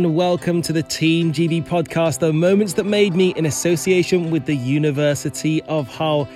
And welcome to the Team GB podcast, the moments that made me in association with the University of Hull.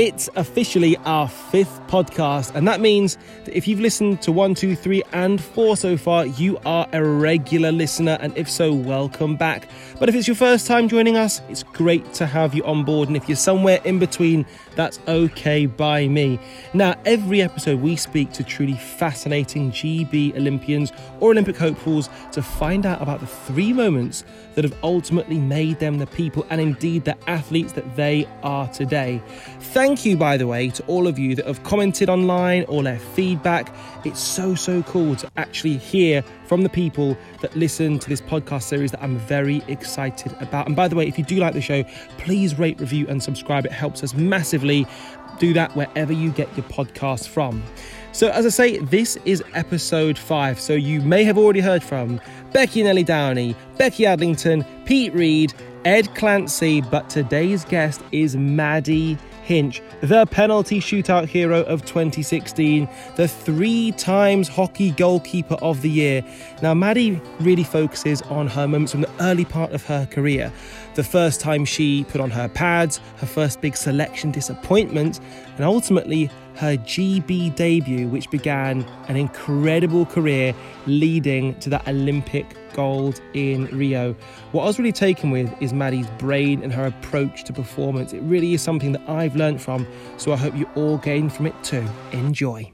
It's officially our fifth podcast, and that means that if you've listened to one, two, three, and four so far, you are a regular listener, and if so, welcome back. But if it's your first time joining us, it's great to have you on board, and if you're somewhere in between, that's okay by me. Now, every episode we speak to truly fascinating GB Olympians or Olympic hopefuls to find out about the three moments that have ultimately made them the people and indeed the athletes that they are today. Thank you, by the way, to all of you that have commented online or left feedback. It's so, so cool to actually hear from the people that listen to this podcast series that I'm very excited about. And by the way, if you do like the show, please rate, review, and subscribe. It helps us massively. Do that wherever you get your podcast from. So, as I say, this is episode five. So, you may have already heard from Becky and Ellie Downie, Becky Adlington, Pete Reed, Ed Clancy, but today's guest is Maddie Hinch, the penalty shootout hero of 2016, the three times hockey goalkeeper of the year. Now, Maddie really focuses on her moments from the early part of her career. The first time she put on her pads, her first big selection disappointment, and ultimately her GB debut, which began an incredible career leading to that Olympic gold in Rio. What I was really taken with is Maddie's brain and her approach to performance. It really is something that I've learned from, so I hope you all gain from it too. Enjoy.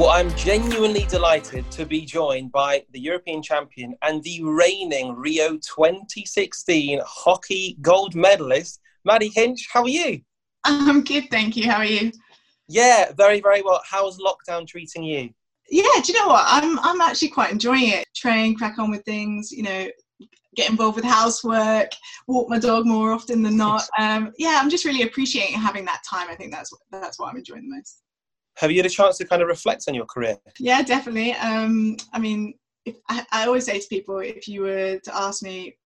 Well, I'm genuinely delighted to be joined by the European champion and the reigning Rio 2016 hockey gold medalist, Maddie Hinch. How are you? I'm good, thank you. How are you? Yeah, very, very well. How's lockdown treating you? Yeah, do you know what? I'm I'm actually quite enjoying it. Train, crack on with things, you know, get involved with housework, walk my dog more often than not. Um, yeah, I'm just really appreciating having that time. I think that's that's what I'm enjoying the most. Have you had a chance to kind of reflect on your career? Yeah, definitely. Um, I mean, if, I, I always say to people, if you were to ask me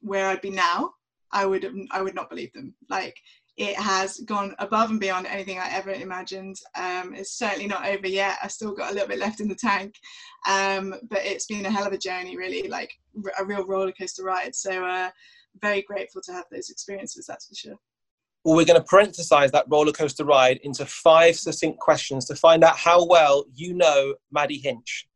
where I'd be now, I would I would not believe them. Like it has gone above and beyond anything I ever imagined. Um, it's certainly not over yet. I still got a little bit left in the tank, um, but it's been a hell of a journey, really, like a real roller coaster ride. So uh, very grateful to have those experiences. That's for sure. Well, we're going to parenthesize that roller coaster ride into five succinct questions to find out how well you know Maddie Hinch.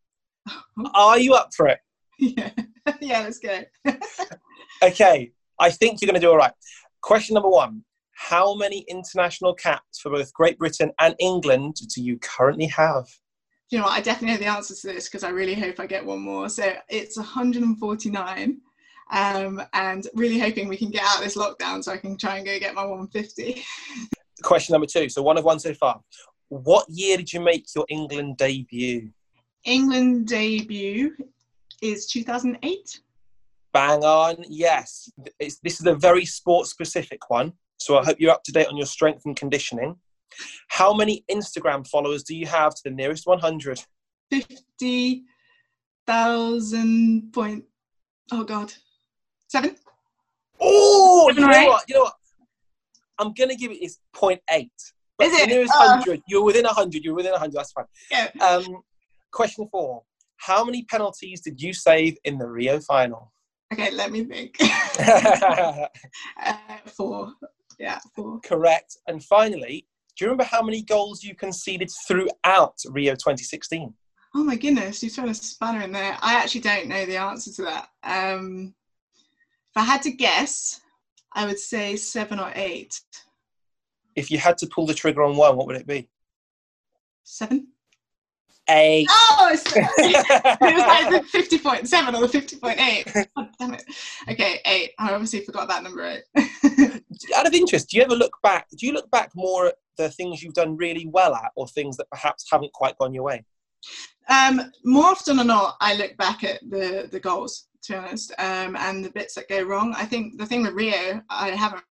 Are you up for it? Yeah, yeah, let's go. okay, I think you're going to do all right. Question number one How many international caps for both Great Britain and England do you currently have? You know what? I definitely know the answer to this because I really hope I get one more. So it's 149 um, and really hoping we can get out of this lockdown so I can try and go get my 150. Question number two. So one of one so far. What year did you make your England debut? England debut is 2008. Bang on, yes. It's, this is a very sports specific one. So I hope you're up to date on your strength and conditioning. How many Instagram followers do you have to the nearest 100? 50,000 point. Oh, God. Seven? Oh, Seven you or know what? You know what? I'm gonna give it is 0.8. But Is the it? nearest Oh. hundred, you're within hundred. You're within hundred. That's fine. Yeah. Um, question four: How many penalties did you save in the Rio final? Okay, let me think. uh, four. Yeah, four. Correct. And finally, do you remember how many goals you conceded throughout Rio 2016? Oh my goodness, you've thrown a spanner in there. I actually don't know the answer to that. Um, if I had to guess, I would say seven or eight. If you had to pull the trigger on one, what would it be? Seven? Eight. Oh, it's, it was like the 50.7 or the 50.8. God damn it. Okay, eight. I obviously forgot that number eight. Out of interest, do you ever look back? Do you look back more at the things you've done really well at, or things that perhaps haven't quite gone your way? um, more often than not, I look back at the, the goals, to be honest, um, and the bits that go wrong. I think the thing with Rio, I haven't,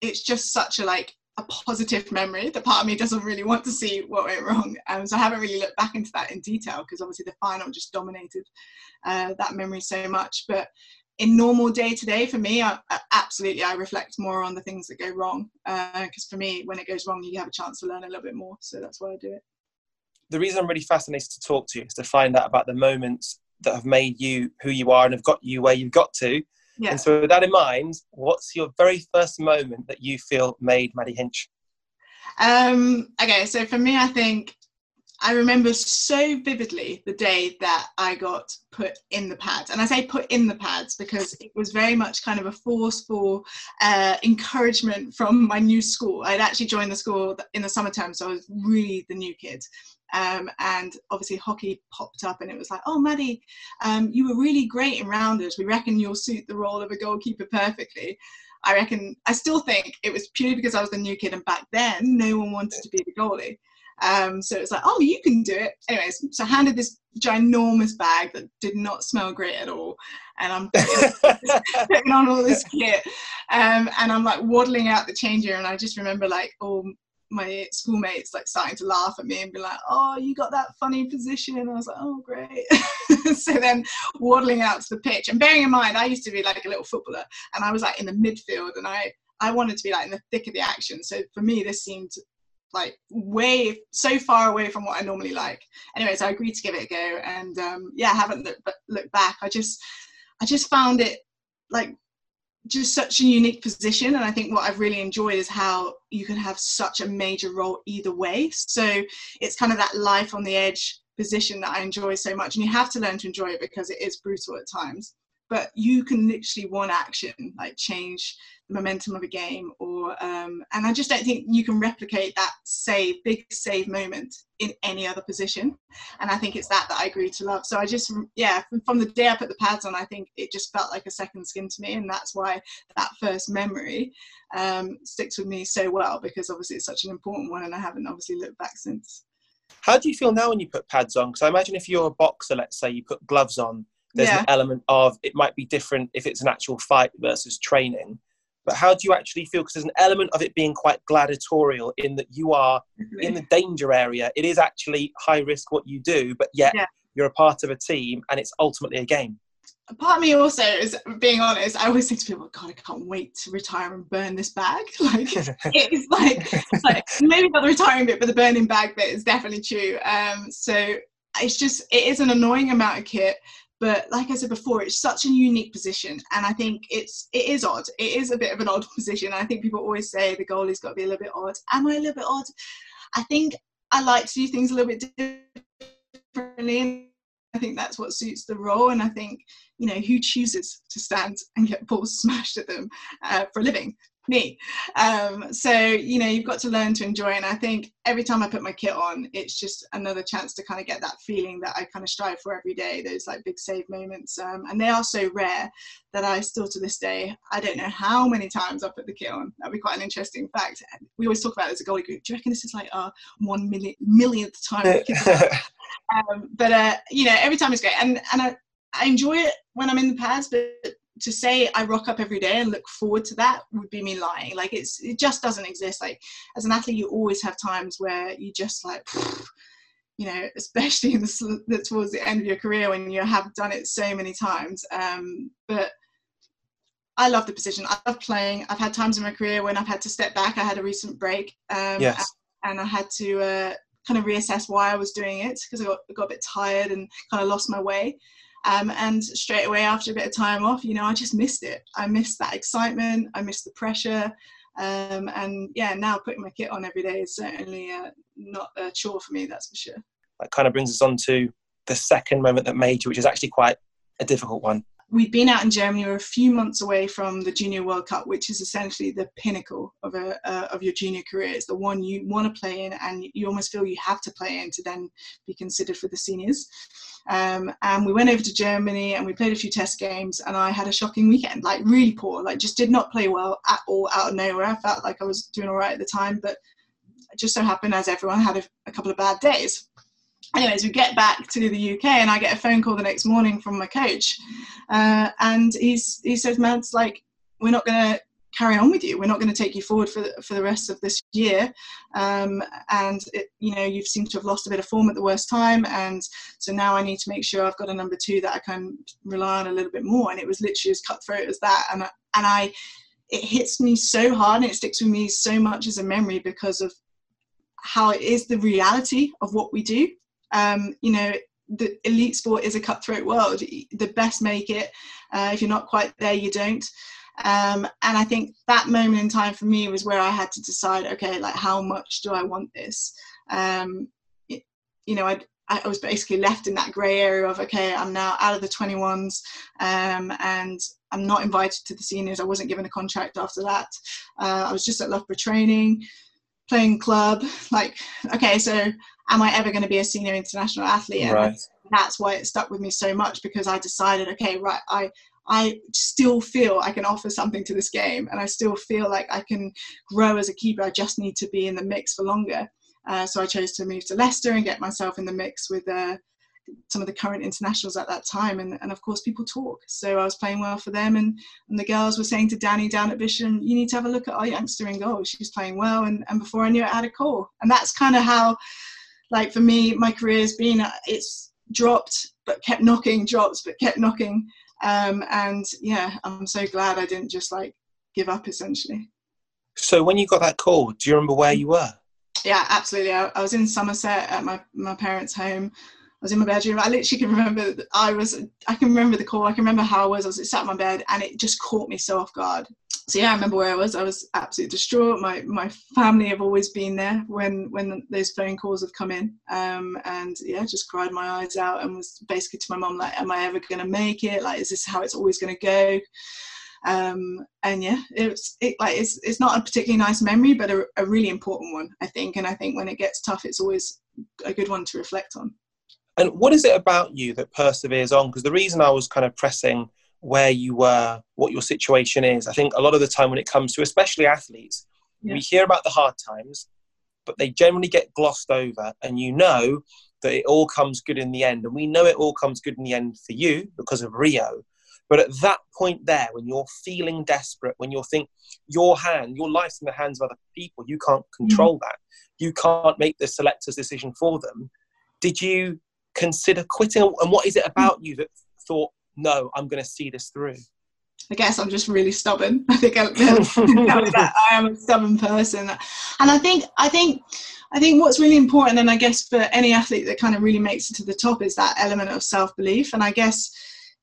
it's just such a like, a positive memory. The part of me doesn't really want to see what went wrong. Um, so I haven't really looked back into that in detail because obviously the final just dominated uh, that memory so much. But in normal day to day, for me, I, I- absolutely, I reflect more on the things that go wrong. Because for me, when it goes wrong, you have a chance to learn a little bit more. So that's why I do it. the reason I'm really fascinated to talk to you is to find out about the moments that have made you who you are and have got you where you've got to. Yeah. And so, with that in mind, what's your very first moment that you feel made Maddie Hinch? Um, okay, so for me, I think I remember so vividly the day that I got put in the pads. And I say put in the pads because it was very much kind of a forceful uh, encouragement from my new school. I'd actually joined the school in the summer term, so I was really the new kid. Um, and obviously hockey popped up and it was like, oh, Maddie, um, you were really great in rounders. We reckon you'll suit the role of a goalkeeper perfectly. I reckon, I still think it was purely because I was the new kid and back then no one wanted to be the goalie. Um, so it's like, oh, you can do it. Anyways, so I handed this ginormous bag that did not smell great at all. And I'm putting on all this kit. Um, and I'm like waddling out the change room. And I just remember like all my schoolmates like starting to laugh at me and be like, oh, you got that funny position. And I was like, oh, great. so then waddling out to the pitch. And bearing in mind, I used to be like a little footballer and I was like in the midfield and I, I wanted to be like in the thick of the action. So for me, this seemed like way so far away from what I normally like. Anyway, so I agreed to give it a go, and um, yeah, I haven't looked looked back. I just I just found it like just such a unique position, and I think what I've really enjoyed is how you can have such a major role either way. So it's kind of that life on the edge position that I enjoy so much, and you have to learn to enjoy it because it is brutal at times but you can literally one action like change the momentum of a game or um, and i just don't think you can replicate that save big save moment in any other position. And i think it's that that i agree to love. So i just yeah from the day i put the pads on i think it just felt like a second skin to me and that's why that first memory um, sticks with me so well because obviously it's such an important one and i haven't obviously looked back since. How do you feel now when you put pads on? Because i imagine if you're a boxer let's say you put gloves on there's yeah. an element of it might be different if it's an actual fight versus training. But how do you actually feel? Because there's an element of it being quite gladiatorial in that you are mm-hmm. in the danger area. It is actually high risk what you do but yet yeah. you're a part of a team and it's ultimately a game. Part of me also is being honest i always say to people god i can't wait to retire and burn this bag. Like it's like, like maybe not the retiring bit but the burning bag bit is definitely true. Um so it's just it is an annoying amount of kit but like i said before it's such a unique position and i think it's it is odd. It is a bit of an odd position. I think people always say the goalie's got to be a little bit odd. Am i a little bit odd? I think i like to do things a little bit differently and i think that's what suits the role and i think you know who chooses to stand and get balls smashed at them uh, for a living me. Um, so, you know, you've got to learn to enjoy. And I think every time I put my kit on, it's just another chance to kind of get that feeling that I kind of strive for every day, those like big save moments. Um, and they are so rare that I still to this day, I don't know how many times I put the kit on. That'd be quite an interesting fact. We always talk about it as a goalie group. Do you reckon this is like our one million, millionth time? um, but, uh, you know, every time it's great. And, and I, I enjoy it when I'm in the pads, but to say I rock up every day and look forward to that would be me lying. Like it's it just doesn't exist. Like as an athlete, you always have times where you just like, you know, especially in the towards the end of your career when you have done it so many times. Um, but I love the position. I love playing. I've had times in my career when I've had to step back. I had a recent break, um, yes. and I had to uh, kind of reassess why I was doing it because I got, got a bit tired and kind of lost my way. Um, and straight away after a bit of time off, you know, I just missed it. I missed that excitement. I missed the pressure. Um, and yeah, now putting my kit on every day is certainly uh, not a chore for me, that's for sure. That kind of brings us on to the second moment that made you, which is actually quite a difficult one we'd been out in Germany. We were a few months away from the Junior World Cup, which is essentially the pinnacle of a uh, of your junior career. It's the one you want to play in, and you almost feel you have to play in to then be considered for the seniors. Um, and we went over to Germany and we played a few test games, and I had a shocking weekend, like really poor, like just did not play well at all out of nowhere. I felt like I was doing all right at the time, but it just so happened as everyone had a, a couple of bad days anyways, we get back to the UK, and I get a phone call the next morning from my coach, uh, and he's he says, "Mads, like we're not going to carry on with you. We're not going to take you forward for the, for the rest of this year, um, and it, you know you've seemed to have lost a bit of form at the worst time, and so now I need to make sure I've got a number two that I can rely on a little bit more." And it was literally as cutthroat as that, and I, and I. It hits me so hard and it sticks with me so much as a memory because of how it is the reality of what we do Um, you know, the elite sport is a cutthroat world. The best make it. Uh, if you're not quite there, you don't. Um, and I think that moment in time for me was where I had to decide, okay, like how much do I want this? Um, it, you know, I, I was basically left in that grey area of, okay, I'm now out of the 21s um, and I'm not invited to the seniors. I wasn't given a contract after that. Uh, I was just at Loughborough training, playing club. Like, okay, so am I ever going to be a senior international athlete? And right. that's why it stuck with me so much because I decided, okay, right, I I still feel I can offer something to this game, and I still feel like I can grow as a keeper. I just need to be in the mix for longer. Uh, so I chose to move to Leicester and get myself in the mix with uh, some of the current internationals at that time. And, and of course, people talk. So I was playing well for them. And, and the girls were saying to Danny down at Bisham, you need to have a look at our youngster in goal. She's playing well. And, and before I knew it, I had a call. And that's kind of how, like, for me, my career has been it's dropped, but kept knocking, dropped, but kept knocking. Um, and yeah, I'm so glad I didn't just like give up essentially. So when you got that call, do you remember where you were? Yeah, absolutely. I, I was in Somerset at my, my parents' home. I was in my bedroom. I literally can remember I was I can remember the call. I can remember how I was. I was sat in my bed and it just caught me so off guard. So yeah, I remember where I was. I was absolutely distraught. My my family have always been there when when those phone calls have come in. Um, and yeah, just cried my eyes out and was basically to my mom like, "Am I ever going to make it? Like, is this how it's always going to go?" Um, and yeah, it's it like it's it's not a particularly nice memory, but a, a really important one, I think. And I think when it gets tough, it's always a good one to reflect on. And what is it about you that perseveres on? Because the reason I was kind of pressing where you were, what your situation is, I think a lot of the time when it comes to especially athletes, yeah. we hear about the hard times, but they generally get glossed over. And you know that it all comes good in the end. And we know it all comes good in the end for you because of Rio. But at that point there, when you're feeling desperate, when you're think your hand, your life's in the hands of other people, you can't control mm. that. You can't make the selector's decision for them. Did you consider quitting? And what is it hmm. about you that thought, no, I'm going to see this through? I guess I'm just really stubborn. I think I, I am a stubborn person, and I think I think I think what's really important, and I guess for any athlete that kind of really makes it to the top, is that element of self belief. And I guess,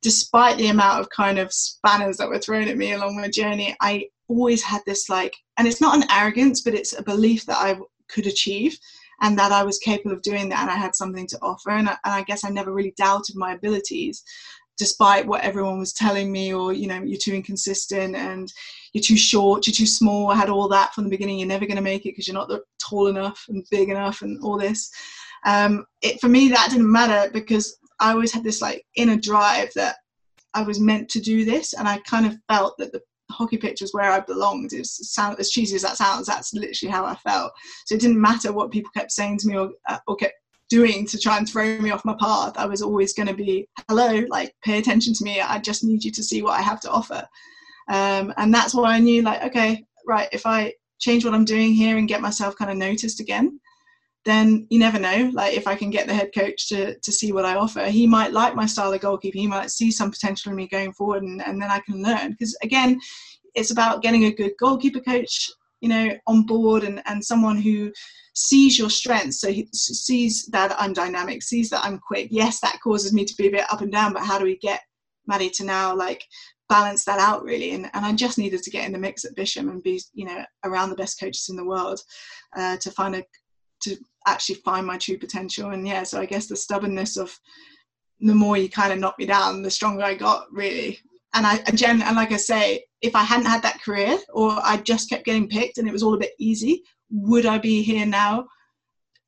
despite the amount of kind of spanners that were thrown at me along my journey, I always had this like, and it's not an arrogance, but it's a belief that I could achieve and that I was capable of doing that and I had something to offer. And I, and I guess I never really doubted my abilities despite what everyone was telling me or you know you're too inconsistent and you're too short you're too small i had all that from the beginning you're never going to make it because you're not tall enough and big enough and all this um, it for me that didn't matter because i always had this like inner drive that i was meant to do this and i kind of felt that the hockey pitch was where I belonged. It's sound as cheesy as that sounds. That's literally how I felt. So it didn't matter what people kept saying to me or, uh, or kept doing to try and throw me off my path. I was always going to be, hello, like pay attention to me. I just need you to see what I have to offer. Um, and that's why I knew, like, okay, right, if I change what I'm doing here and get myself kind of noticed again, then you never know. Like if I can get the head coach to, to see what I offer, he might like my style of goalkeeping. He might see some potential in me going forward, and, and then I can learn. Because again, it's about getting a good goalkeeper coach, you know, on board and, and someone who sees your strengths. So he sees that I'm dynamic, sees that I'm quick. Yes, that causes me to be a bit up and down, but how do we get Maddie to now like balance that out really? And, and I just needed to get in the mix at Bisham and be, you know, around the best coaches in the world uh, to find a to actually find my true potential. And yeah, so I guess the stubbornness of the more you kind of knock me down, the stronger I got really. And I again, and like I say, if I hadn't had that career or I just kept getting picked and it was all a bit easy, would I be here now?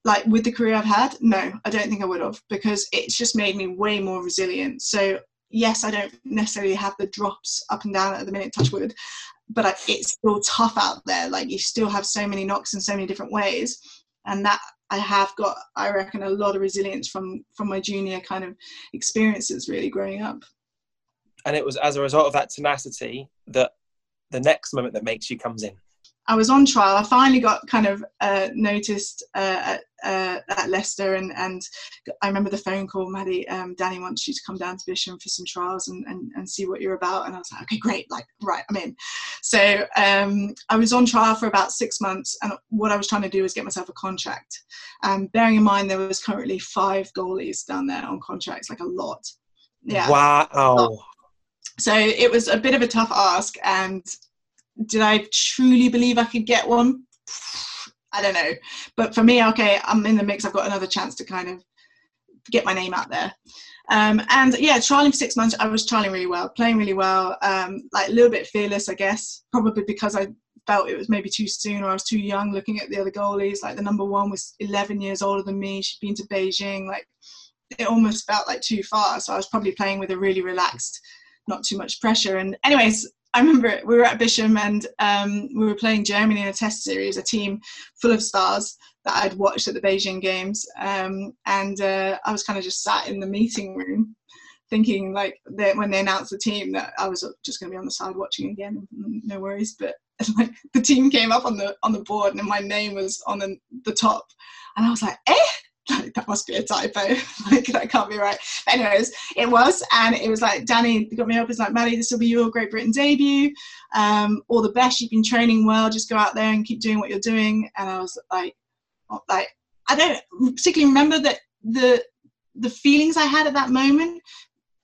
Like with the career I've had? No, I don't think I would have because it's just made me way more resilient. So yes, I don't necessarily have the drops up and down at the minute, touch wood, but it's still tough out there. Like you still have so many knocks in so many different ways and that I have got, I reckon, a lot of resilience from from my junior kind of experiences, really growing up. And it was as a result of that tenacity that the next moment that makes you comes in. I was on trial. I finally got kind of uh, noticed uh, at, uh, at, Leicester, and, and I remember the phone call, Maddie, um, Danny wants you to come down to Bisham for some trials and, and, and see what you're about. And I was like, okay, great, like, right, I'm in. So um, I was on trial for about six months, and what I was trying to do was get myself a contract. Um, bearing in mind there was currently five goalies down there on contracts, like a lot. Yeah. Wow. So it was a bit of a tough ask, and did I truly believe I could get one? I don't know. But for me, okay, I'm in the mix. I've got another chance to kind of get my name out there. Um, and yeah, trialing for six months, I was trialing really well, playing really well, um, like a little bit fearless, I guess, probably because I felt it was maybe too soon or I was too young looking at the other goalies. Like the number one was 11 years older than me. She'd been to Beijing. Like it almost felt like too far. So I was probably playing with a really relaxed, not too much pressure. And anyways, I remember we were at Bisham and um, we were playing Germany in a test series, a team full of stars that I'd watched at the Beijing games. Um, and uh, I was kind of just sat in the meeting room thinking like that when they announced the team that I was just going to be on the side watching again, no worries. But like the team came up on the on the board and my name was on the, the top, and I was like, eh, that must be a typo. like that can't be right. But anyways, it was, and it was like Danny got me up. It's like Maddie, this will be your Great Britain debut. Um, all the best. You've been training well. Just go out there and keep doing what you're doing. And I was like, like I don't particularly remember that the the feelings I had at that moment.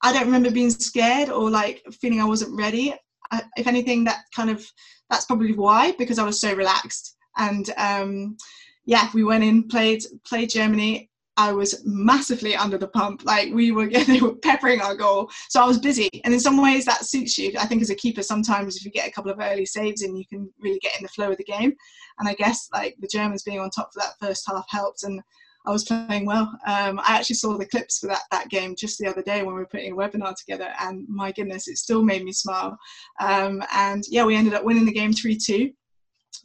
I don't remember being scared or like feeling I wasn't ready. I, if anything, that kind of that's probably why because I was so relaxed and. Um, yeah, we went in, played played Germany. I was massively under the pump. Like we were, they were peppering our goal. So I was busy, and in some ways that suits you. I think as a keeper, sometimes if you get a couple of early saves in, you can really get in the flow of the game. And I guess like the Germans being on top for that first half helped. And I was playing well. Um, I actually saw the clips for that that game just the other day when we were putting a webinar together, and my goodness, it still made me smile. Um, and yeah, we ended up winning the game three two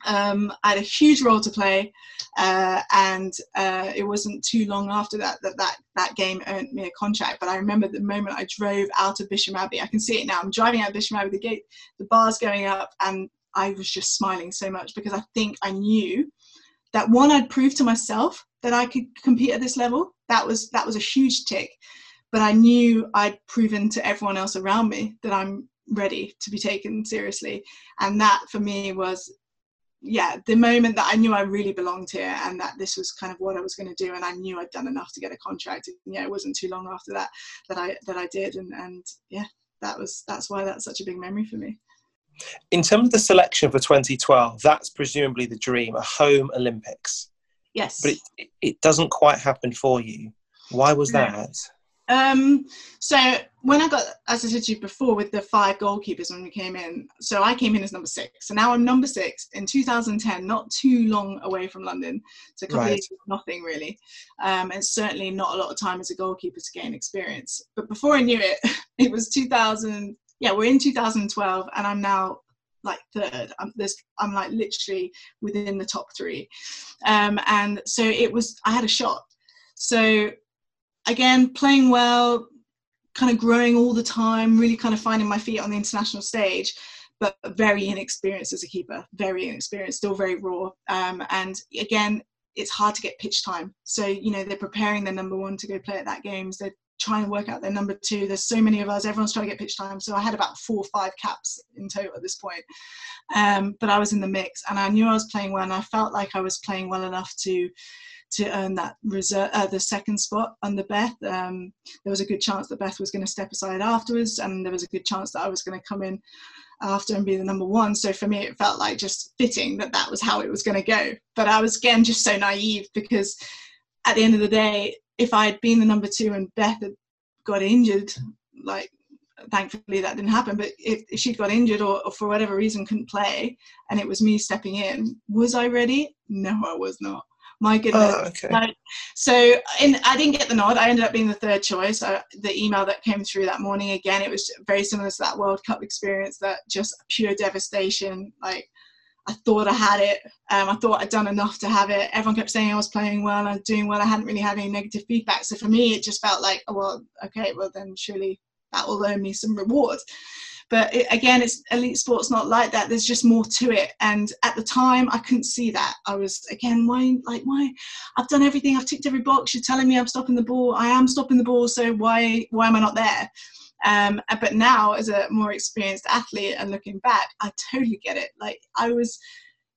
um, I had a huge role to play, uh, and uh, it wasn't too long after that that, that that game earned me a contract. But I remember the moment I drove out of Bisham Abbey. I can see it now. I'm driving out of Bisham Abbey. The gate, the bars going up, and I was just smiling so much because I think I knew that one I'd proved to myself that I could compete at this level. That was that was a huge tick. But I knew I'd proven to everyone else around me that I'm ready to be taken seriously, and that for me was yeah, the moment that I knew I really belonged here and that this was kind of what I was going to do, and I knew I'd done enough to get a contract. And yeah, it wasn't too long after that that I that I did, and and yeah, that was that's why that's such a big memory for me. In terms of the selection for 2012, that's presumably the dream, a home Olympics. Yes, but it, it doesn't quite happen for you. Why was that? Um, so when I got, as I said to you before, with the five goalkeepers when we came in, so I came in as number six. So now I'm number six in 2010, not too long away from London. So a couple right. of years, nothing really. Um, and certainly not a lot of time as a goalkeeper to gain experience. But before I knew it, it was 2000. Yeah, we're in 2012, and I'm now like third. I'm this. I'm like literally within the top three. Um, and so it was. I had a shot. So again, playing well, kind of growing all the time, really kind of finding my feet on the international stage, but very inexperienced as a keeper, very inexperienced, still very raw. Um, and again, it's hard to get pitch time. So, you know, they're preparing their number one to go play at that games. They're trying to work out their number two. There's so many of us, everyone's trying to get pitch time. So I had about four or five caps in total at this point. Um, but I was in the mix and I knew I was playing well and I felt like I was playing well enough to to earn that reserve, uh, the second spot under Beth. Um, there was a good chance that Beth was going to step aside afterwards, and there was a good chance that I was going to come in after and be the number one. So for me, it felt like just fitting that that was how it was going to go. But I was again just so naive because at the end of the day, if I had been the number two and Beth had got injured, like thankfully that didn't happen. But if, if she'd got injured or, or, for whatever reason couldn't play, and it was me stepping in, was I ready? No, I was not. My goodness. Oh, okay. so in, I didn't get the nod. I ended up being the third choice. Uh, the email that came through that morning, again, it was very similar to that World Cup experience, that just pure devastation. Like, I thought I had it. Um, I thought I'd done enough to have it. Everyone kept saying I was playing well, I was doing well. I hadn't really had any negative feedback. So for me, it just felt like, oh, well, okay, well, then surely that will earn me some rewards. But it, again it's elite sports not like that. There's just more to it. And at the time i couldn't see that. I was again why like why? I've done everything. I've ticked every box. You're telling me i'm stopping the ball. I am stopping the ball. So why why am i not there? Um, but now as a more experienced athlete and looking back i totally get it. Like i was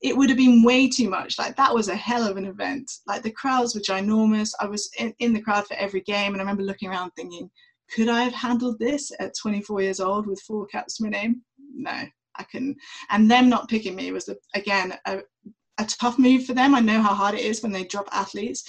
it would have been way too much. Like that was a hell of an event. Like the crowds were ginormous. I was in, in the crowd for every game, and I remember looking around thinking, could I have handled this at 24 years old with four caps to my name? No, I couldn't. And them not picking me was, again, a, a tough move for them. I know how hard it is when they drop athletes,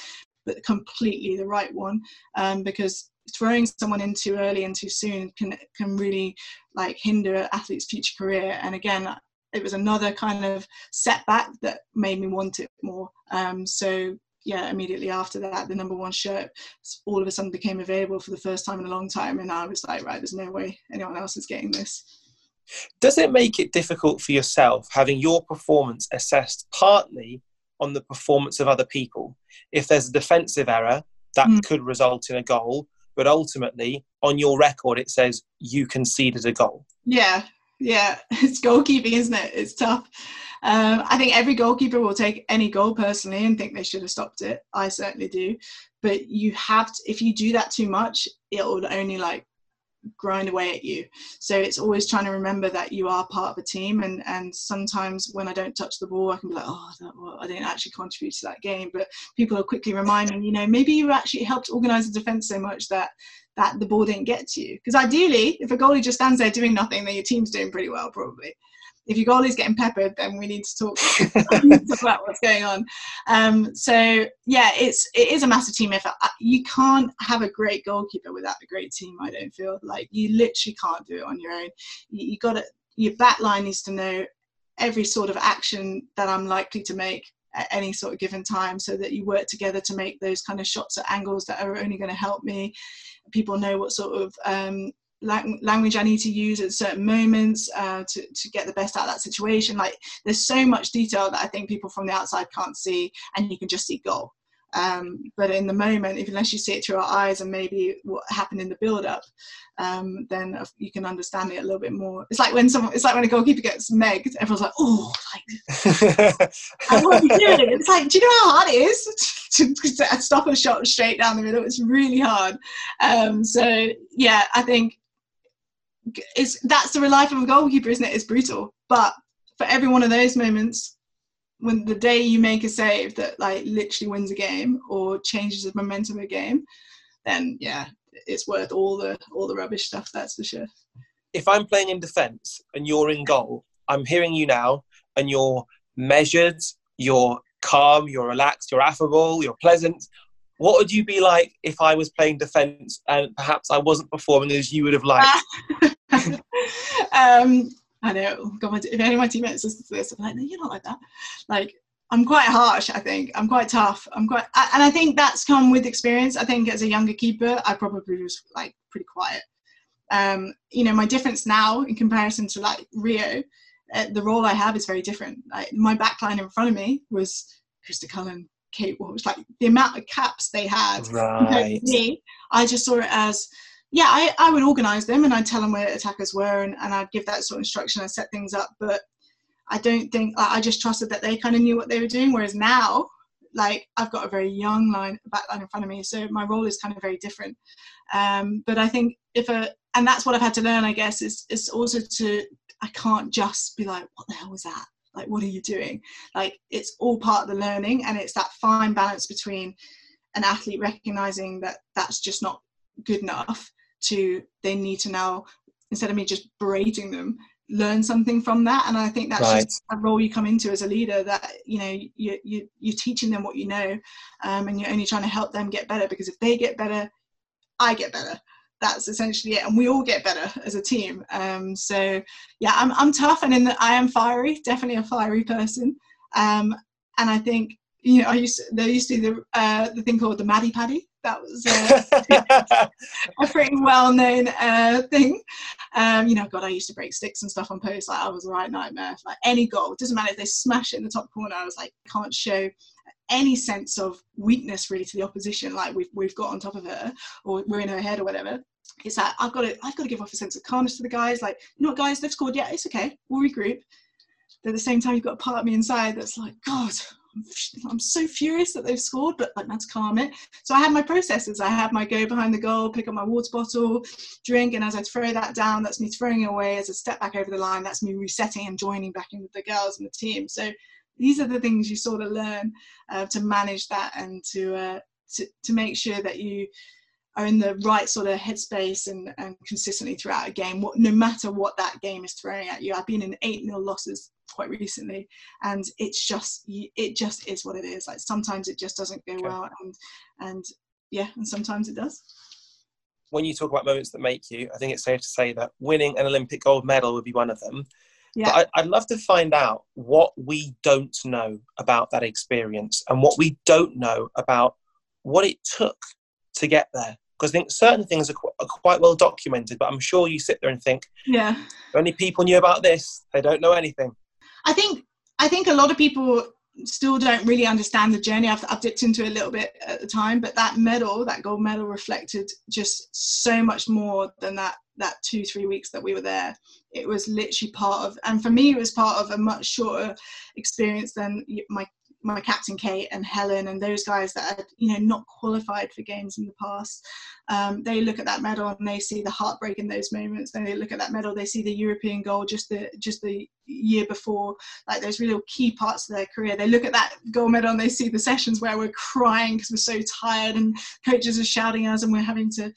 but completely the right one um, because throwing someone in too early and too soon can can really like hinder an athlete's future career. And again, it was another kind of setback that made me want it more. Um, so yeah, immediately after that, the number one shirt all of a sudden became available for the first time in a long time, and I was like, right, there's no way anyone else is getting this. Does it make it difficult for yourself having your performance assessed partly on the performance of other people? If there's a defensive error, that mm. could result in a goal, but ultimately on your record it says you conceded a goal. Yeah, yeah, it's goalkeeping, isn't it? It's tough. Um, I think every goalkeeper will take any goal personally and think they should have stopped it. I certainly do. But you have to, if you do that too much, it will only like grind away at you. So it's always trying to remember that you are part of a team. And and sometimes when I don't touch the ball, I can be like, oh, that, well, I didn't actually contribute to that game. But people are quickly reminding you know, maybe you actually helped organise the defence so much that that the ball didn't get to you. Because ideally, if a goalie just stands there doing nothing, then your team's doing pretty well, probably. If your goalie's getting peppered, then we need to talk, talk about what's going on. Um, so yeah, it's it is a massive team effort. You can't have a great goalkeeper without a great team. I don't feel like you literally can't do it on your own. You, you got to your back line needs to know every sort of action that I'm likely to make at any sort of given time so that you work together to make those kind of shots at angles that are only going to help me people know what sort of um, language I need to use at certain moments uh, to, to get the best out of that situation. Like there's so much detail that I think people from the outside can't see and you can just see goal. Um, but in the moment, if unless you see it through our eyes and maybe what happened in the build-up, um, then you can understand it a little bit more. It's like when someone, it's like when a goalkeeper gets megged, everyone's like, oh, like, what are you doing? It's like, do you know how hard it is to, to stop a shot straight down the middle? It's really hard. Um, so yeah, I think it's that's the real life of a goalkeeper, isn't it? It's brutal, but for every one of those moments, when the day you make a save that like literally wins a game or changes the momentum of a game, then yeah, it's worth all the all the rubbish stuff. That's for sure. If I'm playing in defence and you're in goal, I'm hearing you now, and you're measured, you're calm, you're relaxed, you're affable, you're pleasant. What would you be like if I was playing defence and perhaps I wasn't performing as you would have liked? um, I know. God, if any of my teammates listen to this, I'm like, no, you're not like that. Like, I'm quite harsh. I think I'm quite tough. I'm quite, and I think that's come with experience. I think as a younger keeper, I probably was like pretty quiet. Um, you know, my difference now in comparison to like Rio, uh, the role I have is very different. Like my backline in front of me was Krista Cullen, Kate Walsh. Like the amount of caps they had. Right. Me, I just saw it as yeah, I, I would organise them and I'd tell them where attackers were and, and I'd give that sort of instruction and set things up. But I don't think I just trusted that they kind of knew what they were doing. Whereas now, like I've got a very young line back line in front of me, so my role is kind of very different. Um, but I think if a and that's what I've had to learn, I guess, is is also to I can't just be like, what the hell was that? Like, what are you doing? Like, it's all part of the learning, and it's that fine balance between an athlete recognizing that that's just not good enough to they need to now instead of me just berating them learn something from that. And i think that's right. just a role you come into as a leader that you know you, you you're teaching them what you know um, and you're only trying to help them get better because if they get better i get better. That's essentially it. And we all get better as a team. Um, so yeah I'm, I'm tough and in the, i am fiery definitely a fiery person. Um, and i think you know i used to, there used to be the, uh, the thing called the maddie paddy that was uh, a pretty well-known uh, thing. Um, you know, God, I used to break sticks and stuff on posts. Like I was a right nightmare. Like any goal, it doesn't matter if they smash it in the top corner. I was like, can't show any sense of weakness really to the opposition, like we've we've got on top of her or we're in her head or whatever. It's that I've got to I've got to give off a sense of calmness to the guys. Like, you know what, guys, they've scored. Yeah, it's okay. We'll regroup. But at the same time, you've got a part of me inside that's like, God, I'm so furious that they've scored, but like let's calm it. So I have my processes. I have my go behind the goal, pick up my water bottle, drink, and as I throw that down, that's me throwing it away. As I step back over the line, that's me resetting and joining back in with the girls and the team. So these are the things you sort of learn uh, to manage that and to, uh, to to make sure that you are in the right sort of headspace and, and consistently throughout a game, what, no matter what that game is throwing at you. I've been in 8 nil losses quite recently and it's just it just is what it is like sometimes it just doesn't go okay. well and and yeah and sometimes it does when you talk about moments that make you i think it's safe to say that winning an olympic gold medal would be one of them yeah. But I, would love to find out what we don't know about that experience and what we don't know about what it took to get there. Because I think certain things are, qu- are, quite well documented, but I'm sure you sit there and think, yeah, only people knew about this, they don't know anything. I think I think a lot of people still don't really understand the journey. I've, I've dipped into it a little bit at the time, but that medal, that gold medal, reflected just so much more than that that two three weeks that we were there. It was literally part of, and for me, it was part of a much shorter experience than my my captain Kate and Helen and those guys that had you know not qualified for games in the past. Um, they look at that medal and they see the heartbreak in those moments. Then they look at that medal, they see the European goal just the just the year before, like those real key parts of their career. They look at that gold medal and they see the sessions where we're crying because we're so tired and coaches are shouting at us and we're having to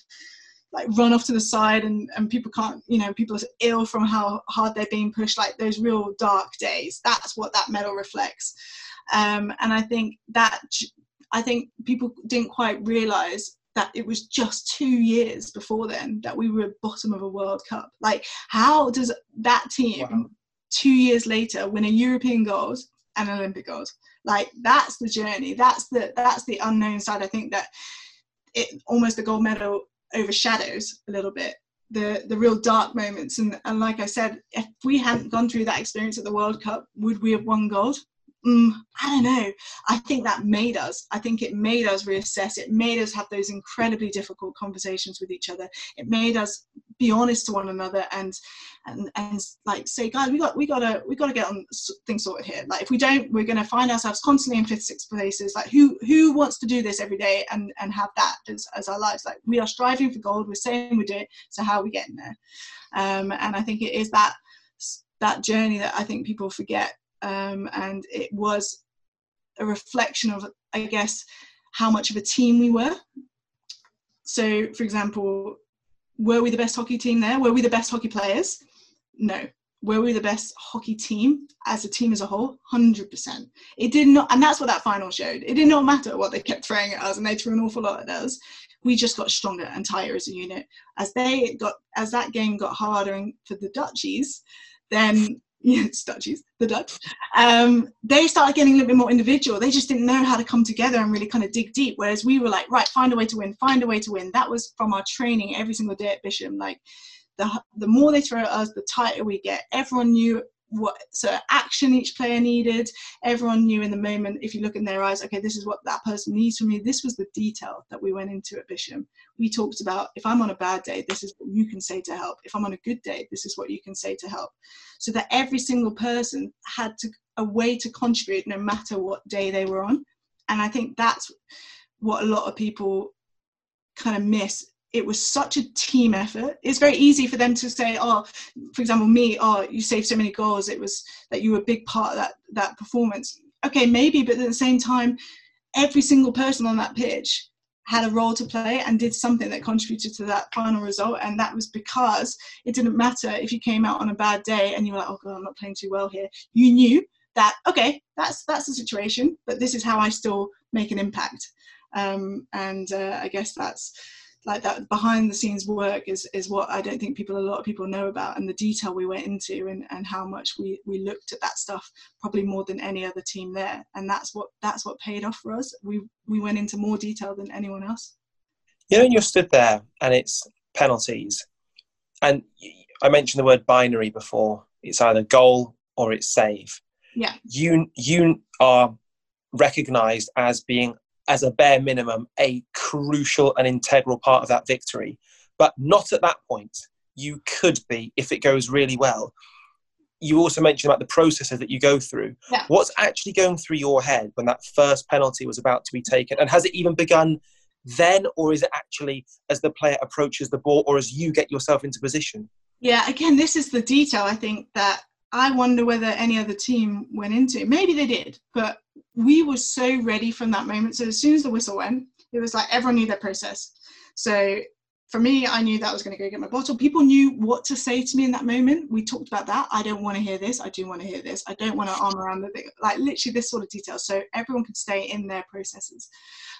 like run off to the side and, and people can't you know people are ill from how hard they're being pushed like those real dark days that's what that medal reflects um, and I think that I think people didn't quite realise that it was just two years before then that we were bottom of a World Cup. Like, how does that team wow. two years later win a European gold and an Olympic gold? Like, that's the journey. That's the that's the unknown side. I think that it almost the gold medal overshadows a little bit the the real dark moments and, and like i said if we hadn't gone through that experience at the world cup would we have won gold mm, I don't know. I think that made us. I think it made us reassess. It made us have those incredibly difficult conversations with each other. It made us be honest to one another and and and like say, guys, we got we gotta we gotta get on things sorted here. Like if we don't, we're gonna find ourselves constantly in fifth, sixth places. Like who who wants to do this every day and and have that as, as our lives? Like we are striving for gold. We're saying we do it. So how are we getting there? Um, and I think it is that that journey that I think people forget um, and it was a reflection of, I guess, how much of a team we were. So, for example, were we the best hockey team there? Were we the best hockey players? No. Were we the best hockey team as a team as a whole? 100%. It did not, and that's what that final showed. It did not matter what they kept throwing at us, and they threw an awful lot at us. We just got stronger and tighter as a unit. As they got, as that game got harder for the Dutchies, then yes, Dutchies, the Dutch, um, they started getting a little bit more individual. They just didn't know how to come together and really kind of dig deep. Whereas we were like, right, find a way to win, find a way to win. That was from our training every single day at Bisham. Like, the, the more they throw at us, the tighter we get. Everyone knew what sort of action each player needed. Everyone knew in the moment, if you look in their eyes, okay, this is what that person needs from me. This was the detail that we went into at Bisham. We talked about if I'm on a bad day, this is what you can say to help. If I'm on a good day, this is what you can say to help. So that every single person had to a way to contribute no matter what day they were on. And I think that's what a lot of people kind of miss it was such a team effort. It's very easy for them to say, oh, for example, me, oh, you saved so many goals. It was that you were a big part of that that performance. Okay, maybe, but at the same time, every single person on that pitch had a role to play and did something that contributed to that final result. And that was because it didn't matter if you came out on a bad day and you were like, oh god, I'm not playing too well here. You knew that okay, that's that's the situation, but this is how I still make an impact. Um, and uh, I guess that's like that behind the scenes work is is what I don't think people a lot of people know about and the detail we went into and, and how much we we looked at that stuff probably more than any other team there. And that's what that's what paid off for us. We we went into more detail than anyone else. You know you're stood there and it's penalties. And I mentioned the word binary before. It's either goal or it's save. Yeah. You you are recognized as being as a bare minimum a crucial and integral part of that victory. But not at that point. You could be if it goes really well. You also mentioned about the processes that you go through. Yeah. what's actually going through your head when that first penalty was about to be taken? And has it even begun then or is it actually as the player approaches the ball or as you get yourself into position? Yeah, again, this is the detail I think that I wonder whether any other team went into. Maybe they did, but we were so ready from that moment. So as soon as the whistle went, it was like everyone knew their process. So for me, I knew that I was going to go get my bottle. People knew what to say to me in that moment. We talked about that. I don't want to hear this. I do want to hear this. I don't want to arm around the thing. Like literally this sort of detail. So everyone could stay in their processes.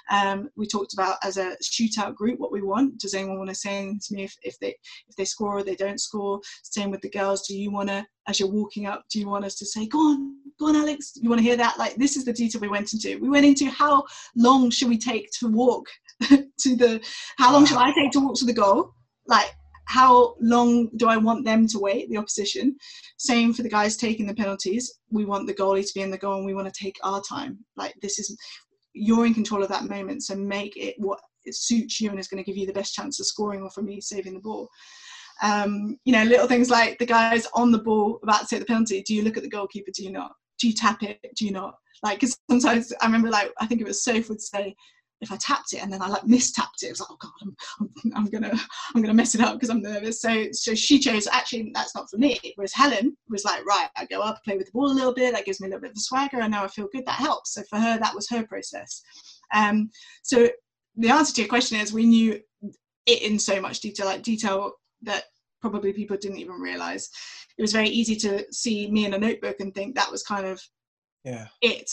Um, we talked about as a shootout group what we want. Does anyone want to say to me if, if they if they score or they don't score? Same with the girls. Do you want to, as you're walking up, do you want us to say, "Go on, go on, Alex"? You want to hear that? Like this is the detail we went into. We went into how long should we take to walk to the? How long should I take to walk to the goal? Like how long do I want them to wait, the opposition? Same for the guys taking the penalties. We want the goalie to be in the goal and we want to take our time. Like this is you're in control of that moment, so make it what it suits you and is going to give you the best chance of scoring or for me saving the ball. Um, you know, little things like the guys on the ball about to take the penalty. Do you look at the goalkeeper? Do you not? Do you tap it? Do you not? Like, because sometimes I remember, like, I think it was Soph would say, if I tapped it and then I like mistapped it, it was like, oh god, I'm, I'm, I'm gonna I'm gonna mess it up because I'm nervous. So so she chose actually that's not for me. Whereas Helen was like, right, I go up, play with the ball a little bit. That gives me a little bit of the swagger. I know I feel good. That helps. So for her, that was her process. Um, so the answer to your question is we knew it in so much detail, like detail that probably people didn't even realize. It was very easy to see me in a notebook and think that was kind of yeah it.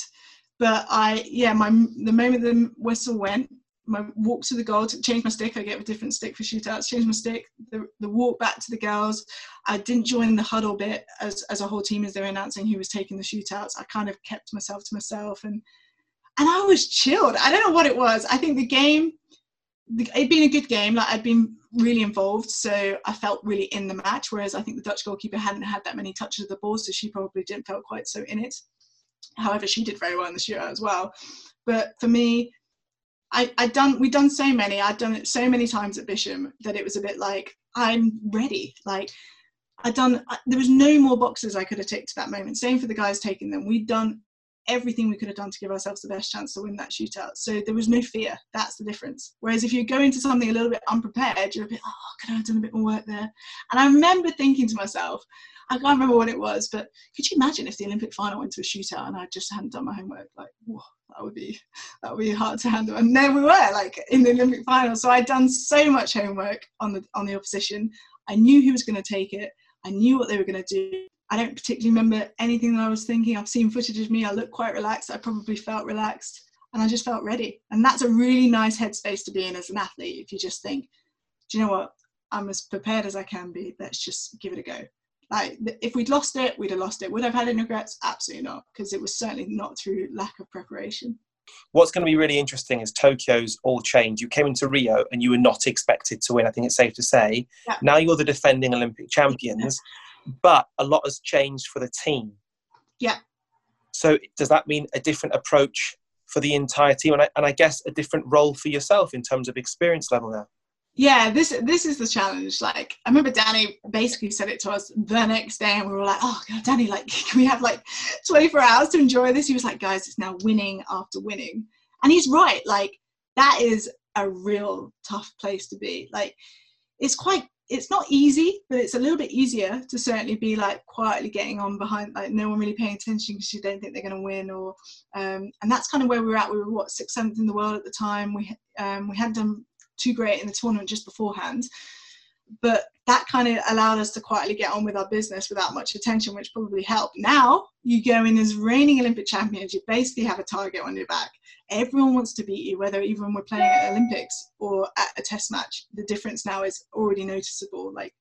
But I, yeah, my the moment the whistle went, my walk to the goal, to change my stick. I get a different stick for shootouts. Change my stick. The, the walk back to the girls. I didn't join the huddle bit as as a whole team as they were announcing who was taking the shootouts. I kind of kept myself to myself and and I was chilled. I don't know what it was. I think the game, the, it'd been a good game. Like I'd been really involved, so I felt really in the match. Whereas I think the Dutch goalkeeper hadn't had that many touches of the ball, so she probably didn't feel quite so in it. However, she did very well in the shootout as well. But for me, I, I'd done we'd done so many. I'd done it so many times at Bisham that it was a bit like I'm ready. Like I'd done. There was no more boxes I could have ticked at that moment. Same for the guys taking them. We'd done everything we could have done to give ourselves the best chance to win that shootout. So there was no fear. That's the difference. Whereas if you go into something a little bit unprepared, you're a bit, oh, could I have done a bit more work there? And I remember thinking to myself, I can't remember what it was, but could you imagine if the Olympic final went to a shootout and I just hadn't done my homework? Like, whoa, that would be that would be hard to handle. And there we were, like in the Olympic final. So I'd done so much homework on the on the opposition. I knew who was going to take it. I knew what they were going to do. I don't particularly remember anything that I was thinking. I've seen footage of me. I look quite relaxed. I probably felt relaxed, and I just felt ready. And that's a really nice headspace to be in as an athlete. If you just think, do you know what? I'm as prepared as I can be. Let's just give it a go. Like if we'd lost it, we'd have lost it. Would I have had any regrets? Absolutely not, because it was certainly not through lack of preparation. What's going to be really interesting is Tokyo's all changed. You came into Rio and you were not expected to win. I think it's safe to say. Yeah. Now you're the defending Olympic champions, but a lot has changed for the team. Yeah. So does that mean a different approach for the entire team, and I, and I guess a different role for yourself in terms of experience level now? Yeah this this is the challenge. Like i remember danny basically said it to us the next day and we were like oh god danny like can we have like 24 hours to enjoy this? He was like guys it's now winning after winning. And he's right. Like that is a real tough place to be. Like it's quite it's not easy but it's a little bit easier to certainly be like quietly getting on behind like no one really paying attention because you don't think they're going to win or um, and that's kind of where we were at. We were what sixth seventh in the world at the time. We um, we hadn't done too great in the tournament just beforehand. But that kind of allowed us to quietly get on with our business without much attention, which probably helped. Now you go in as reigning Olympic champions, you basically have a target on your back. Everyone wants to beat you, whether even we're playing at the Olympics or at a test match. The difference now is already noticeable. Like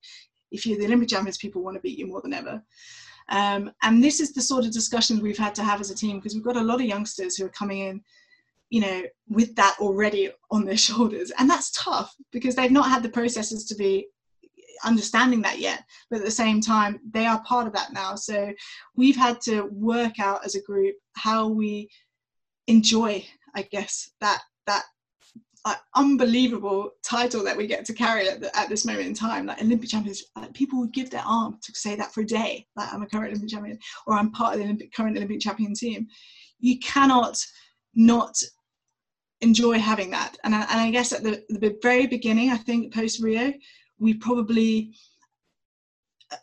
if you're the Olympic champions, people want to beat you more than ever. Um, and this is the sort of discussions we've had to have as a team because we've got a lot of youngsters who are coming in you know, with that already on their shoulders. And that's tough because they've not had the processes to be understanding that yet. But at the same time, they are part of that now. So we've had to work out as a group how we enjoy i guess that that uh, unbelievable title that we get to carry at, the, at this moment in time like olympic champions like, people would give their arm to say that for a day like i'm a current olympic champion or i'm part of the olympic, current olympic champion team you cannot not enjoy having that and I, and I guess at the, the very beginning i think post rio we probably uh,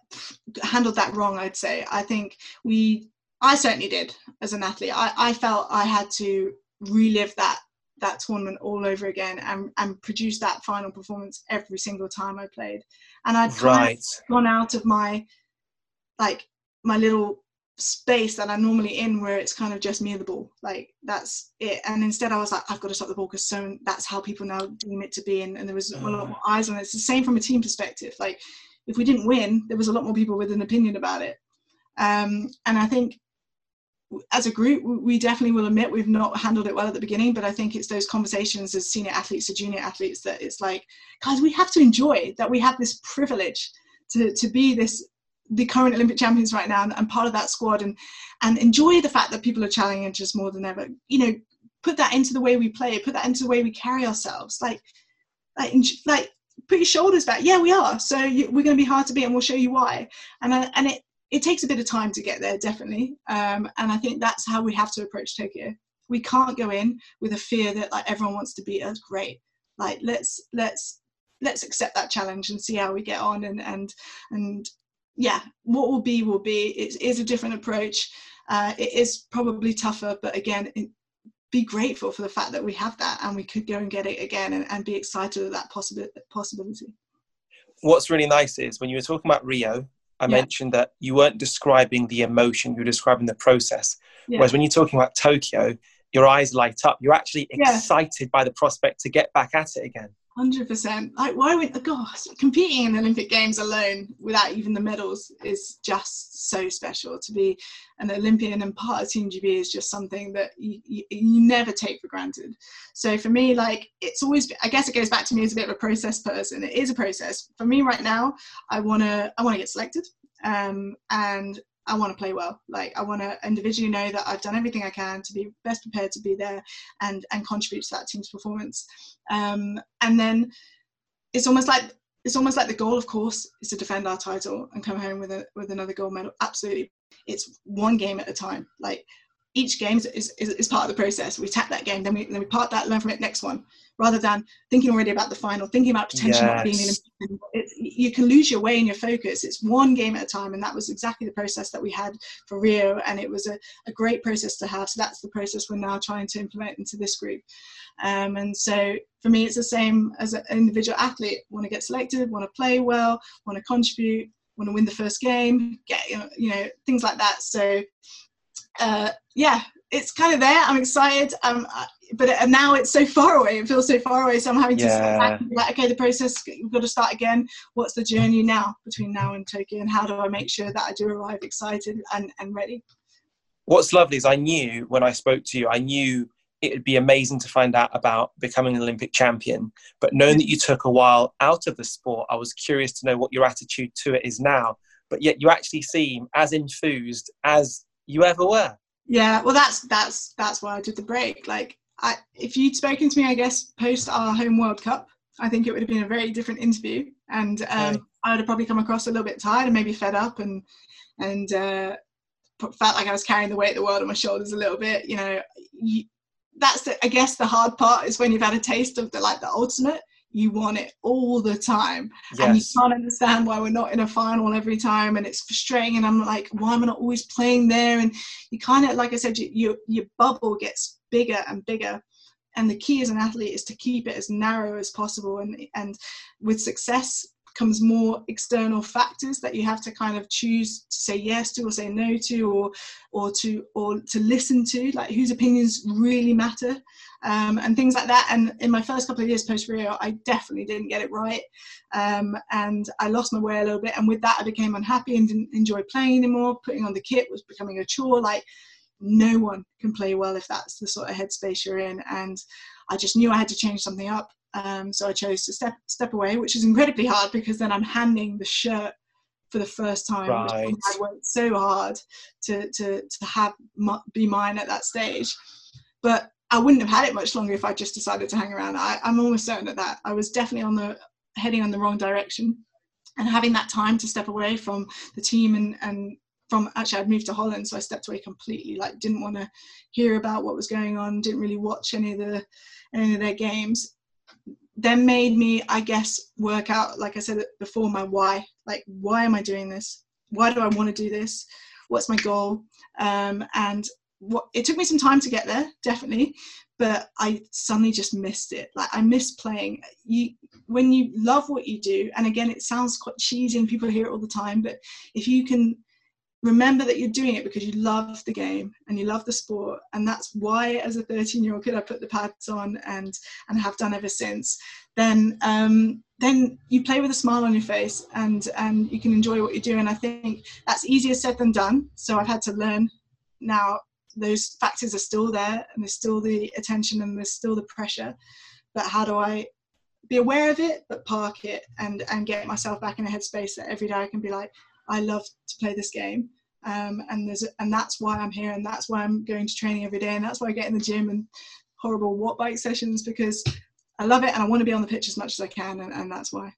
handled that wrong i'd say i think we i certainly did as an athlete i, I felt i had to relive that that tournament all over again and, and produce that final performance every single time I played. And I'd kind right. of gone out of my like my little space that I'm normally in where it's kind of just me and the ball. Like that's it. And instead I was like, I've got to stop the ball because so that's how people now deem it to be. And, and there was a lot more eyes on it. It's the same from a team perspective. Like if we didn't win, there was a lot more people with an opinion about it. Um, and I think as a group, we definitely will admit we've not handled it well at the beginning, but I think it's those conversations as senior athletes to junior athletes that it's like, guys, we have to enjoy that we have this privilege to, to be this the current Olympic champions right now and, and part of that squad and and enjoy the fact that people are challenging us more than ever. You know, put that into the way we play, put that into the way we carry ourselves. Like, like, like put your shoulders back. Yeah, we are. So you, we're going to be hard to beat, and we'll show you why. And and it it takes a bit of time to get there, definitely. Um, and I think that's how we have to approach Tokyo. We can't go in with a fear that like everyone wants to beat us. Great, like let's let's let's accept that challenge and see how we get on. And and and yeah, what will be will be. It is a different approach. Uh, it is probably tougher, but again, it, be grateful for the fact that we have that and we could go and get it again and, and be excited at that possibility. What's really nice is when you were talking about Rio I yeah. mentioned that you weren't describing the emotion, you were describing the process. Yeah. Whereas when you're talking about Tokyo, your eyes light up. You're actually excited yeah. by the prospect to get back at it again. Hundred percent. Like, why would gosh, competing in the Olympic Games alone without even the medals is just so special. To be an Olympian and part of Team GB is just something that you, you, you, never take for granted. So for me, like, it's always. I guess it goes back to me as a bit of a process person. It is a process for me right now. I wanna, I wanna get selected, um, and I want to play well. Like I want to individually know that I've done everything I can to be best prepared to be there and and contribute to that team's performance. Um, and then it's almost like it's almost like the goal, of course, is to defend our title and come home with a with another gold medal. Absolutely, it's one game at a time. Like each game is, is, is part of the process. We tap that game, then we then we part that, learn from it, next one, rather than thinking already about the final, thinking about potentially yes. not being in. It, you can lose your way in your focus. It's one game at a time, and that was exactly the process that we had for Rio, and it was a, a great process to have. So that's the process we're now trying to implement into this group. Um, and so for me, it's the same as an individual athlete. Want to get selected, want to play well, want to contribute, want to win the first game, get you know things like that. So uh, yeah, it's kind of there. I'm excited. Um, but it, now it's so far away. It feels so far away. So I'm having to yeah. be like, okay, the process. We've got to start again. What's the journey mm-hmm. now between now and Tokyo, and how do I make sure that I do arrive excited and, and ready? What's lovely is I knew when I spoke to you, I knew it would be amazing to find out about becoming an Olympic champion. But knowing that you mm-hmm. took a while out of the sport, I was curious to know what your attitude to it is now. But yet you actually seem as enthused as you ever were. Yeah, well, that's that's that's why I did the break. Like, I, if you'd spoken to me, I guess post our home World Cup, I think it would have been a very different interview, and um, okay. I would have probably come across a little bit tired and maybe fed up, and and uh, felt like I was carrying the weight of the world on my shoulders a little bit. You know, you, that's the, I guess the hard part is when you've had a taste of the like the ultimate you want it all the time yes. and you can't understand why we're not in a final every time and it's frustrating and i'm like why am i not always playing there and you kind of like i said you, you, your bubble gets bigger and bigger and the key as an athlete is to keep it as narrow as possible and and with success comes more external factors that you have to kind of choose to say yes to or say no to or or to or to listen to like whose opinions really matter um, and things like that. And in my first couple of years post rio i definitely didn't get it right um, and i lost my way a little bit. And with that i became unhappy and didn't enjoy playing anymore. Putting on the kit was becoming a chore. Like no one can play well if that's the sort of headspace you're in. And i just knew i had to change something up um, so I chose to step step away, which is incredibly hard because then I'm handing the shirt for the first time. Right. I worked so hard to to to have be mine at that stage. but I wouldn't have had it much longer if I just decided to hang around. I, I'm almost certain of that. I was definitely on the heading in the wrong direction, and having that time to step away from the team and and from actually I'd moved to Holland, so I stepped away completely. Like didn't want to hear about what was going on. Didn't really watch any of the any of their games. Then made me, I guess, work out, like I said before, my why. Like, why am I doing this? Why do I want to do this? What's my goal? Um, and what it took me some time to get there, definitely, but I suddenly just missed it. Like I miss playing. You when you love what you do, and again, it sounds quite cheesy and people hear it all the time, but if you can remember that you're doing it because you love the game and you love the sport. And that's why as a 13 year old kid i put the pads on and and have done ever since. Then um, then you play with a smile on your face and and you can enjoy what you do. And i think that's easier said than done. So i've had to learn now those factors are still there and there's still the attention and there's still the pressure. But how do i be aware of it but park it and and get myself back in a headspace that every day i can be like i love to play this game um, and there's and that's why i'm here and that's why i'm going to training every day and that's why i get in the gym and horrible Wattbike sessions because i love it and i want to be on the pitch as much as i can and, and that's why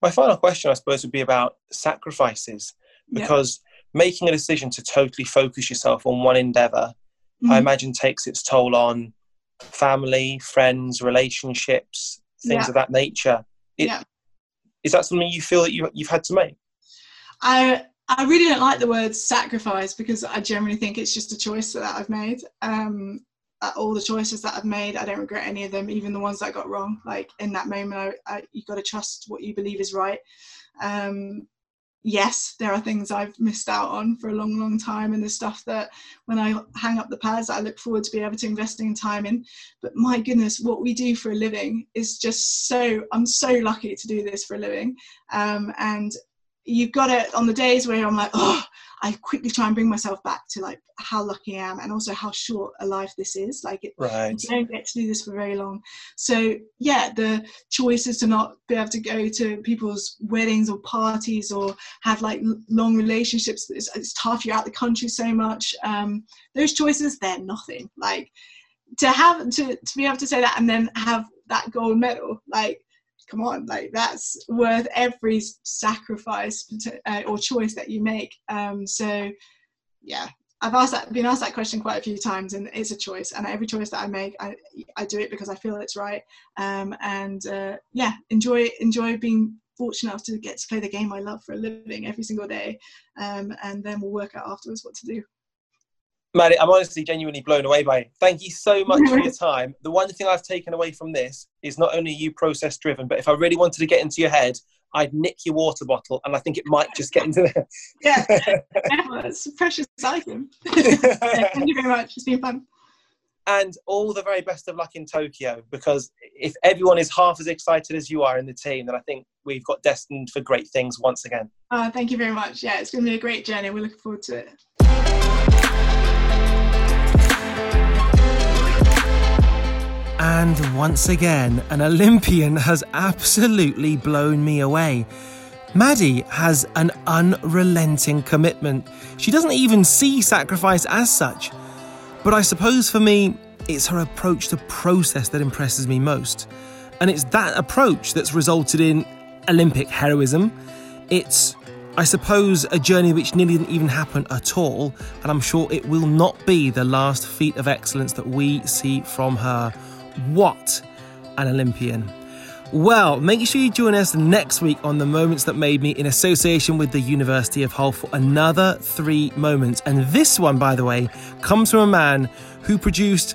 my final question i suppose would be about sacrifices because making a decision to totally focus yourself on one endeavor, mm-hmm. I imagine takes its toll on family, friends, relationships, things yeah. of that nature. It, yeah. Is that something you feel that you, you've had to make? I I really don't like the word sacrifice because I generally think it's just a choice that I've made. Um, all the choices that I've made, I don't regret any of them, even the ones that I got wrong. Like in that moment, I, I, you got to trust what you believe is right. Um, yes, there are things I've missed out on for a long, long time, and the stuff that when I hang up the pads, I look forward to be able to investing time in. But my goodness, what we do for a living is just so. I'm so lucky to do this for a living, um, and you've got it on the days where I'm like, oh, I quickly try and bring myself back to like how lucky I am and also how short a life this is. Like it, right. you don't get to do this for very long. So yeah, the choice is to not be able to go to people's weddings or parties or have like long relationships. It's, it's tough. You're out the country so much. Um, those choices, they're nothing. Like to have to to be able to say that and then have that gold medal, like come on like that's worth every sacrifice uh, or choice that you make um, so yeah I've asked that, been asked that question quite a few times, and it's a choice. And every choice that I make, I, I do it because I feel it's right. Um, and uh, yeah, enjoy enjoy being fortunate enough to get to play the game I love for a living every single day. Um, and then we'll work out afterwards what to do. Maddie, I'm honestly genuinely blown away by it. Thank you so much for your time. The one thing I've taken away from this is not only you process driven, but if I really wanted to get into your head, I'd nick your water bottle, and I think it might just get into there. yeah, it's a precious item. thank you very much. It's been fun. And all the very best of luck in Tokyo, because if everyone is half as excited as you are in the team, then I think we've got destined for great things once again. Uh, thank you very much. Yeah, it's going to be a great journey. We're looking forward to it. And once again, an Olympian has absolutely blown me away. Maddie has an unrelenting commitment. She doesn't even see sacrifice as such. But I suppose for me, it's her approach to process that impresses me most. And it's that approach that's resulted in Olympic heroism. It's, I suppose, a journey which nearly didn't even happen at all. And I'm sure it will not be the last feat of excellence that we see from her. What an Olympian! Well, make sure you join us next week on the Moments That Made Me in association with the University of Hull for another three moments. And this one, by the way, comes from a man who produced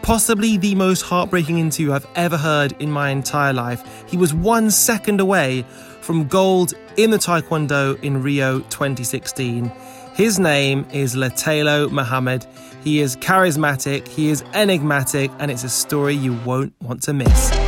possibly the most heartbreaking interview I've ever heard in my entire life. He was one second away from gold in the Taekwondo in Rio 2016. His name is Lutalo Muhammad. He is charismatic, he is enigmatic, and it's a story you won't want to miss.